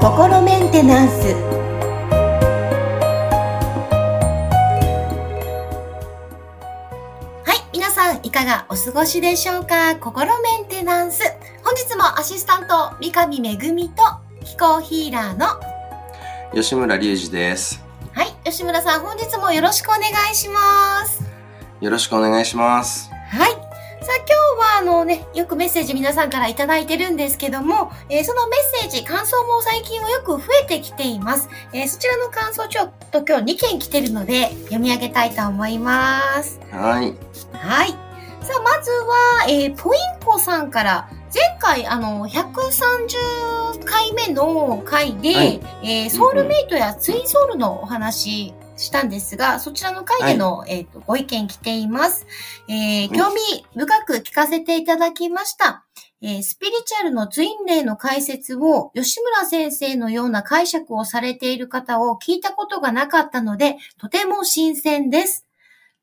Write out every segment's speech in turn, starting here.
心メンテナンス。はい皆さんいかがお過ごしでしょうか？心メンテナンス。本日もアシスタント三上恵と気候ヒーラーの吉村隆二です。はい吉村さん本日もよろしくお願いします。よろしくお願いします。はいさあのね、よくメッセージ皆さんからいただいてるんですけども、えー、そのメッセージ、感想も最近はよく増えてきています。えー、そちらの感想ちょっと今日2件来てるので読み上げたいと思います。はい。はい。さあまずは、えー、ポインコさんから、前回あの、130回目の回で、はい、えー、ソウルメイトやツインソウルのお話したんですが、そちらの回での、はい、えっ、ー、と、ご意見来ています。えー、興味深く聞かせていただきました。えー、スピリチュアルのツインレイの解説を吉村先生のような解釈をされている方を聞いたことがなかったので、とても新鮮です。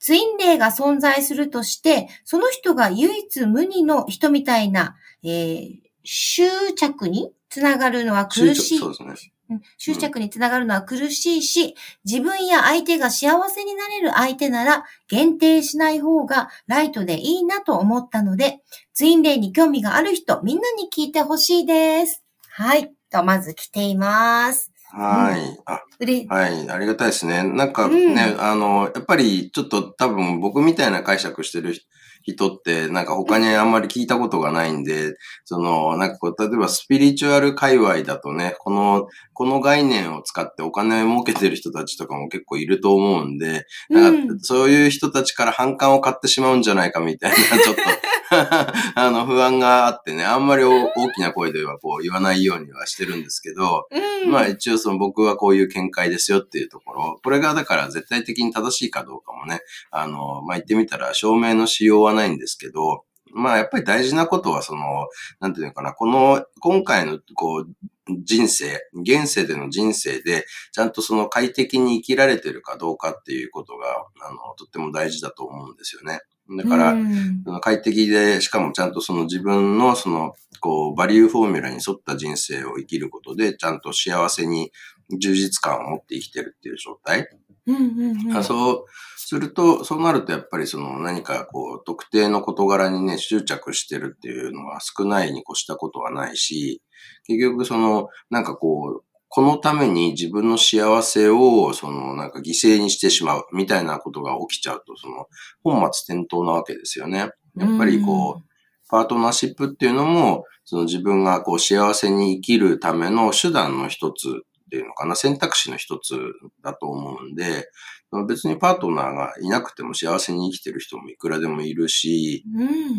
ツインレイが存在するとして、その人が唯一無二の人みたいな、えー、執着につながるのは苦しい。そうですね。執着につながるのは苦しいし、自分や相手が幸せになれる相手なら限定しない方がライトでいいなと思ったので、ツインレイに興味がある人、みんなに聞いてほしいです。はい。と、まず来ています。はい。あ、はい。ありがたいですね。なんかね、うん、あの、やっぱりちょっと多分僕みたいな解釈してる人って、なんか他にあんまり聞いたことがないんで、その、なんかこう、例えばスピリチュアル界隈だとね、この、この概念を使ってお金を儲けてる人たちとかも結構いると思うんで、なんかそういう人たちから反感を買ってしまうんじゃないかみたいな、ちょっと あの、不安があってね、あんまり大きな声ではこう言わないようにはしてるんですけど、うん、まあ一応その僕はこういう見解ですよっていうところ、これがだから絶対的に正しいかどうかもね、あの、まあ言ってみたら証明のしようはないんですけど、まあやっぱり大事なことはその、なんていうのかな、この、今回のこう、人生、現世での人生で、ちゃんとその快適に生きられてるかどうかっていうことが、あの、とっても大事だと思うんですよね。だから、快適で、しかもちゃんとその自分のその、こう、バリューフォーミュラに沿った人生を生きることで、ちゃんと幸せに充実感を持って生きてるっていう状態。そうすると、そうなるとやっぱりその何かこう、特定の事柄にね、執着してるっていうのは少ないに越したことはないし、結局その、なんかこう、このために自分の幸せを、その、なんか犠牲にしてしまうみたいなことが起きちゃうと、その、本末転倒なわけですよね。やっぱりこう、パートナーシップっていうのも、その自分がこう幸せに生きるための手段の一つっていうのかな、選択肢の一つだと思うんで、別にパートナーがいなくても幸せに生きてる人もいくらでもいるし、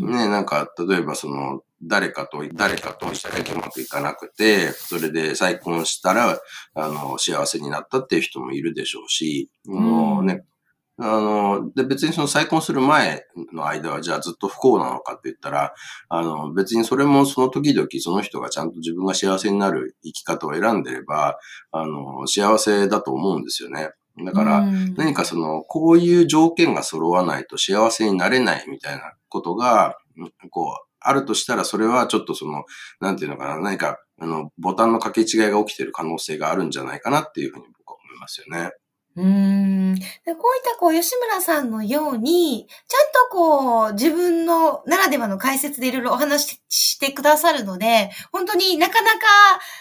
うん、ね、なんか、例えばその、誰かと、誰かとしたらうまくいかなくて、それで再婚したら、あの、幸せになったっていう人もいるでしょうし、うん、ね、あの、で、別にその再婚する前の間は、じゃあずっと不幸なのかって言ったら、あの、別にそれもその時々その人がちゃんと自分が幸せになる生き方を選んでれば、あの、幸せだと思うんですよね。だから、何かその、こういう条件が揃わないと幸せになれないみたいなことが、こう、あるとしたら、それはちょっとその、なんていうのかな、何か、あの、ボタンの掛け違いが起きてる可能性があるんじゃないかなっていうふうに僕は思いますよね。うん。こういったこう、吉村さんのように、ちゃんとこう、自分のならではの解説でいろいろお話ししてくださるので、本当になかなか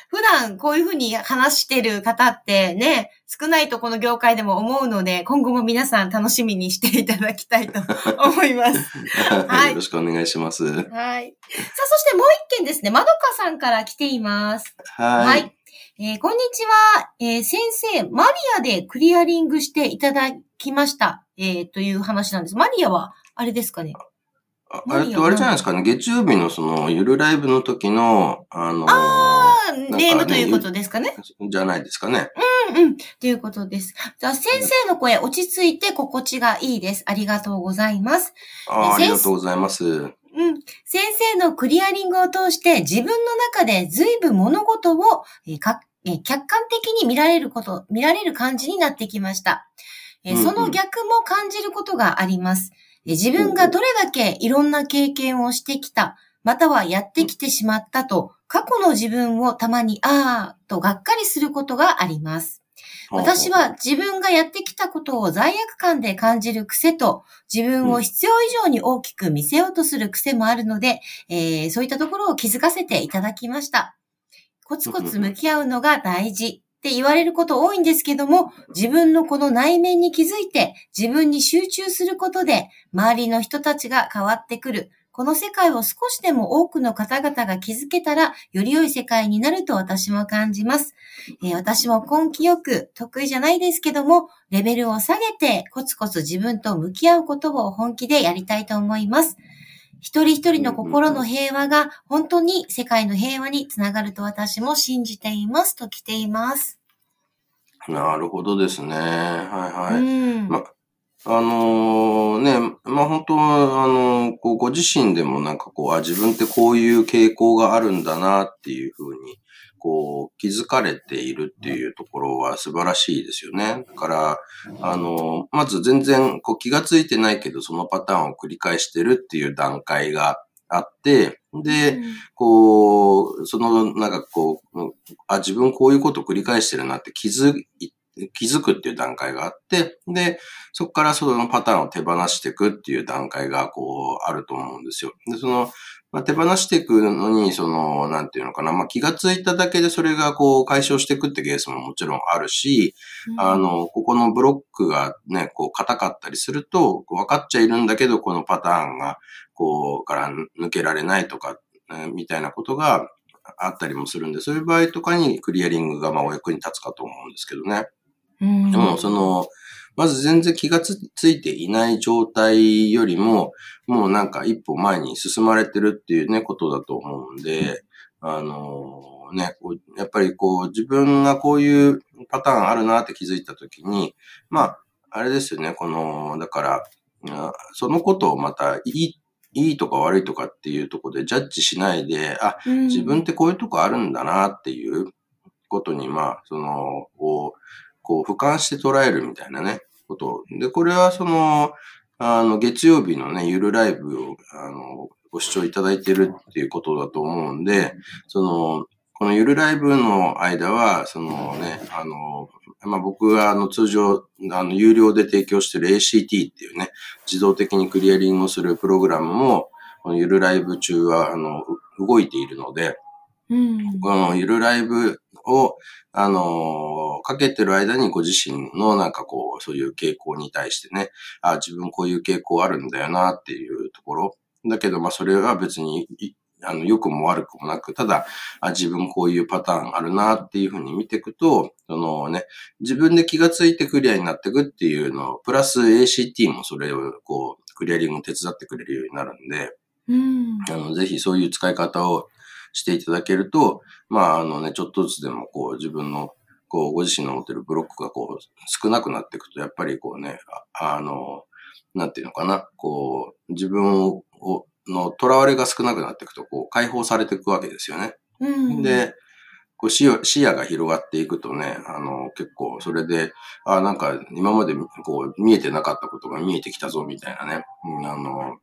普段こういうふうに話してる方ってね、少ないとこの業界でも思うので、今後も皆さん楽しみにしていただきたいと 思います。はい。よろしくお願いします。はい。さあ、そしてもう一件ですね、まどかさんから来ています。はい。はいえー、こんにちは、えー、先生、マリアでクリアリングしていただきました。えー、という話なんです。マリアは、あれですかね？ああれとあれじゃないですかね？月曜日のその、ゆるライブの時の、あのー、ああ、ネームということですかね？じゃないですかね。うんうん。ということです。じゃあ、先生の声、落ち着いて心地がいいです。ありがとうございます。あありがとうございます。うん。先生のクリアリングを通して自分の中で随分物事を、えー、かえ客観的に見られること、見られる感じになってきました。えその逆も感じることがあります。自分がどれだけいろんな経験をしてきた、またはやってきてしまったと、過去の自分をたまにあーとがっかりすることがあります。私は自分がやってきたことを罪悪感で感じる癖と、自分を必要以上に大きく見せようとする癖もあるので、えー、そういったところを気づかせていただきました。コツコツ向き合うのが大事って言われること多いんですけども、自分のこの内面に気づいて自分に集中することで、周りの人たちが変わってくる。この世界を少しでも多くの方々が気づけたら、より良い世界になると私も感じます。えー、私も根気よく、得意じゃないですけども、レベルを下げて、コツコツ自分と向き合うことを本気でやりたいと思います。一人一人の心の平和が本当に世界の平和につながると私も信じていますと来ています。なるほどですね。はいはい。うん、まあのー、ね、まあ本当は、あのー、こうご自身でもなんかこう、あ、自分ってこういう傾向があるんだなっていうふうに、こう、気づかれているっていうところは素晴らしいですよね。だから、あのー、まず全然こう気がついてないけど、そのパターンを繰り返してるっていう段階があって、で、こう、その、なんかこう、あ、自分こういうこと繰り返してるなって気づい気づくっていう段階があって、で、そこからそのパターンを手放していくっていう段階がこうあると思うんですよ。で、その、まあ、手放していくのに、その、なんていうのかな、まあ、気がついただけでそれがこう解消していくってケースももちろんあるし、うん、あの、ここのブロックがね、こう硬かったりすると、分かっちゃいるんだけど、このパターンが、こう、から抜けられないとか、みたいなことがあったりもするんで、そういう場合とかにクリアリングがまあお役に立つかと思うんですけどね。でも、その、まず全然気がついていない状態よりも、もうなんか一歩前に進まれてるっていうね、ことだと思うんで、あのー、ね、やっぱりこう自分がこういうパターンあるなって気づいたときに、まあ、あれですよね、この、だから、そのことをまたいい、いいとか悪いとかっていうところでジャッジしないで、あ、自分ってこういうとこあるんだなっていうことに、まあ、その、こう、こう、俯瞰して捉えるみたいなね、こと。で、これはその、あの、月曜日のね、ゆるライブを、あの、ご視聴いただいてるっていうことだと思うんで、その、このゆるライブの間は、そのね、あの、まあ、僕があの通常、あの、有料で提供してる ACT っていうね、自動的にクリアリングをするプログラムも、このゆるライブ中は、あの、動いているので、うん、このゆるライブを、あのー、かけてる間にご自身のなんかこう、そういう傾向に対してね、あ、自分こういう傾向あるんだよなっていうところ。だけど、まあそれは別に、あの、良くも悪くもなく、ただ、あ、自分こういうパターンあるなっていうふうに見ていくと、そのね、自分で気がついてクリアになっていくっていうの、プラス ACT もそれをこう、クリアリングを手伝ってくれるようになるんで、うん、あのぜひそういう使い方をしていただけると、まあ、あのね、ちょっとずつでもこう自分の、こう、ご自身の持ってるブロックがこう、少なくなっていくと、やっぱりこうね、ああの、なんていうのかな、こう、自分を、の囚われが少なくなっていくと、こう、解放されていくわけですよね。うん、で、こう視野視野が広がっていくとね、あの、結構それで、あなんか今までこう見えてなかったことが見えてきたぞみたいなね、うん、あの、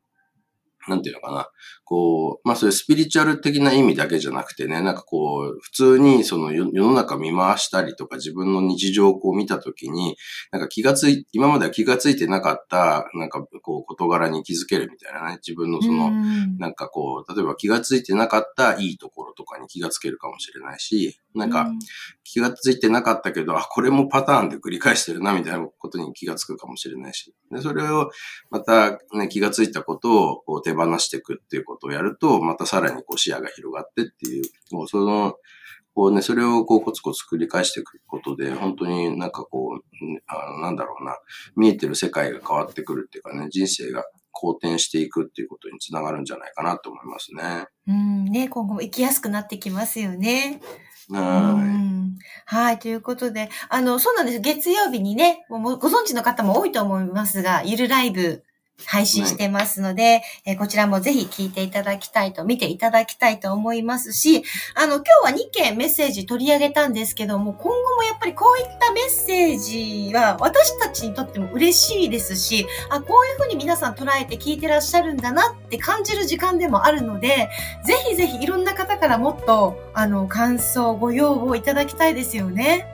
なんていうのかな。こう、まあそういうスピリチュアル的な意味だけじゃなくてね、なんかこう、普通にその世の中見回したりとか自分の日常をこう見たときに、なんか気がつい、今までは気がついてなかった、なんかこう事柄に気づけるみたいなね、自分のその、なんかこう、例えば気がついてなかったいいところとかに気がつけるかもしれないし、なんか気がついてなかったけど、あ、これもパターンで繰り返してるなみたいなことに気がつくかもしれないし、でそれをまたね、気がついたことをこう手放していくっていうことをやると、またさらにこう視野が広がってっていう、もうその、こうね、それをこうコツコツ繰り返していくことで、本当になんかこう、あのなんだろうな、見えてる世界が変わってくるっていうかね、人生が好転していくっていうことにつながるんじゃないかなと思いますね。うんね、今後も生きやすくなってきますよね。はい。はい。ということで、あの、そうなんです。月曜日にね、もうご存知の方も多いと思いますが、ゆるライブ配信してますので、えー、こちらもぜひ聞いていただきたいと、見ていただきたいと思いますし、あの、今日は2件メッセージ取り上げたんですけども、今後もやっぱりこういったメッセージは私たちにとっても嬉しいですし、あ、こういうふうに皆さん捉えて聞いてらっしゃるんだなって感じる時間でもあるので、ぜひぜひいろんな方からもっと、あの、感想、ご要望いただきたいですよね。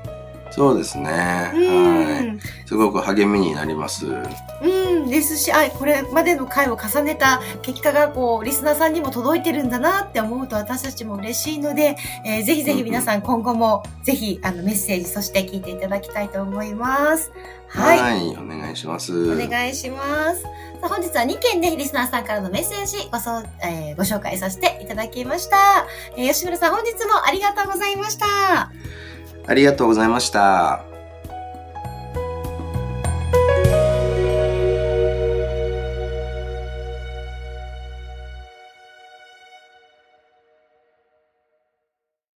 そうですね。はい。すごく励みになります。うん、ですし、あ、これまでの回を重ねた結果が、こう、リスナーさんにも届いてるんだなって思うと私たちも嬉しいので、えー、ぜひぜひ皆さん今後も、ぜひ、あの、メッセージ、そして聞いていただきたいと思います。はい。はい、お願いします。お願いします。さあ、本日は2件でリスナーさんからのメッセージごそ、えー、ご紹介させていただきました。えー、吉村さん、本日もありがとうございました。ありがとうございました。